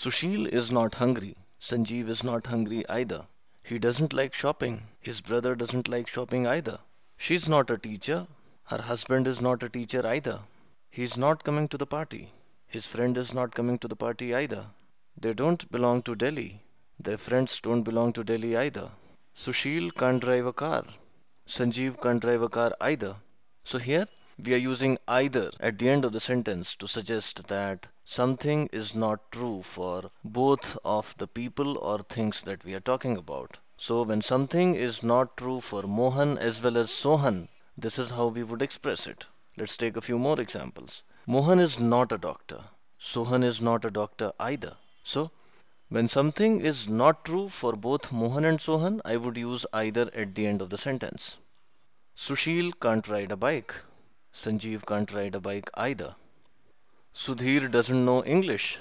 Sushil is not hungry. Sanjeev is not hungry either. He doesn't like shopping. His brother doesn't like shopping either. She's not a teacher. Her husband is not a teacher either. He's not coming to the party. His friend is not coming to the party either. They don't belong to Delhi. Their friends don't belong to Delhi either. Sushil can't drive a car. Sanjeev can't drive a car either. So here we are using either at the end of the sentence to suggest that something is not true for both of the people or things that we are talking about. So when something is not true for Mohan as well as Sohan, this is how we would express it. Let's take a few more examples. Mohan is not a doctor. Sohan is not a doctor either. So, when something is not true for both Mohan and Sohan, I would use either at the end of the sentence. Sushil can't ride a bike. Sanjeev can't ride a bike either. Sudhir doesn't know English.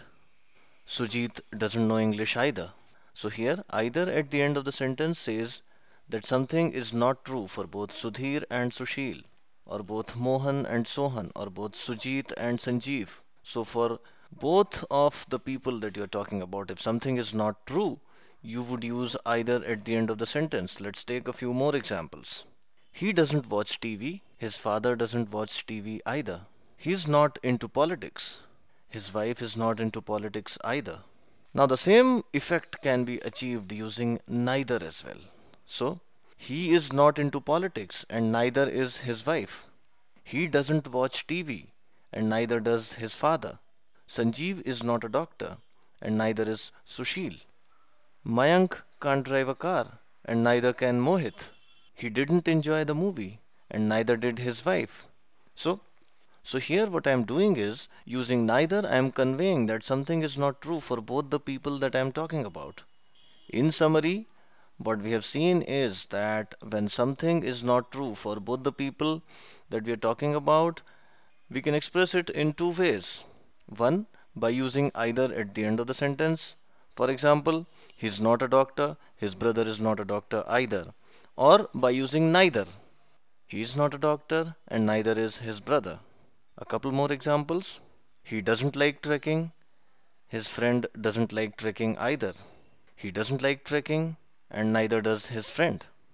Sujit doesn't know English either. So here, either at the end of the sentence says that something is not true for both Sudhir and Sushil or both Mohan and Sohan or both Sujit and Sanjeev. So for both of the people that you're talking about, if something is not true, you would use either at the end of the sentence. Let's take a few more examples. He doesn't watch TV. His father doesn't watch TV either. He's not into politics. His wife is not into politics either. Now the same effect can be achieved using neither as well. So, he is not into politics and neither is his wife. He doesn't watch TV and neither does his father. Sanjeev is not a doctor and neither is Sushil. Mayank can't drive a car and neither can Mohit. He didn't enjoy the movie and neither did his wife. So, so here what I am doing is using neither I am conveying that something is not true for both the people that I am talking about. In summary, what we have seen is that when something is not true for both the people that we are talking about, we can express it in two ways. One, by using either at the end of the sentence. For example, he's not a doctor, his brother is not a doctor either. Or by using neither. He is not a doctor and neither is his brother. A couple more examples. He doesn't like trekking. His friend doesn't like trekking either. He doesn't like trekking and neither does his friend.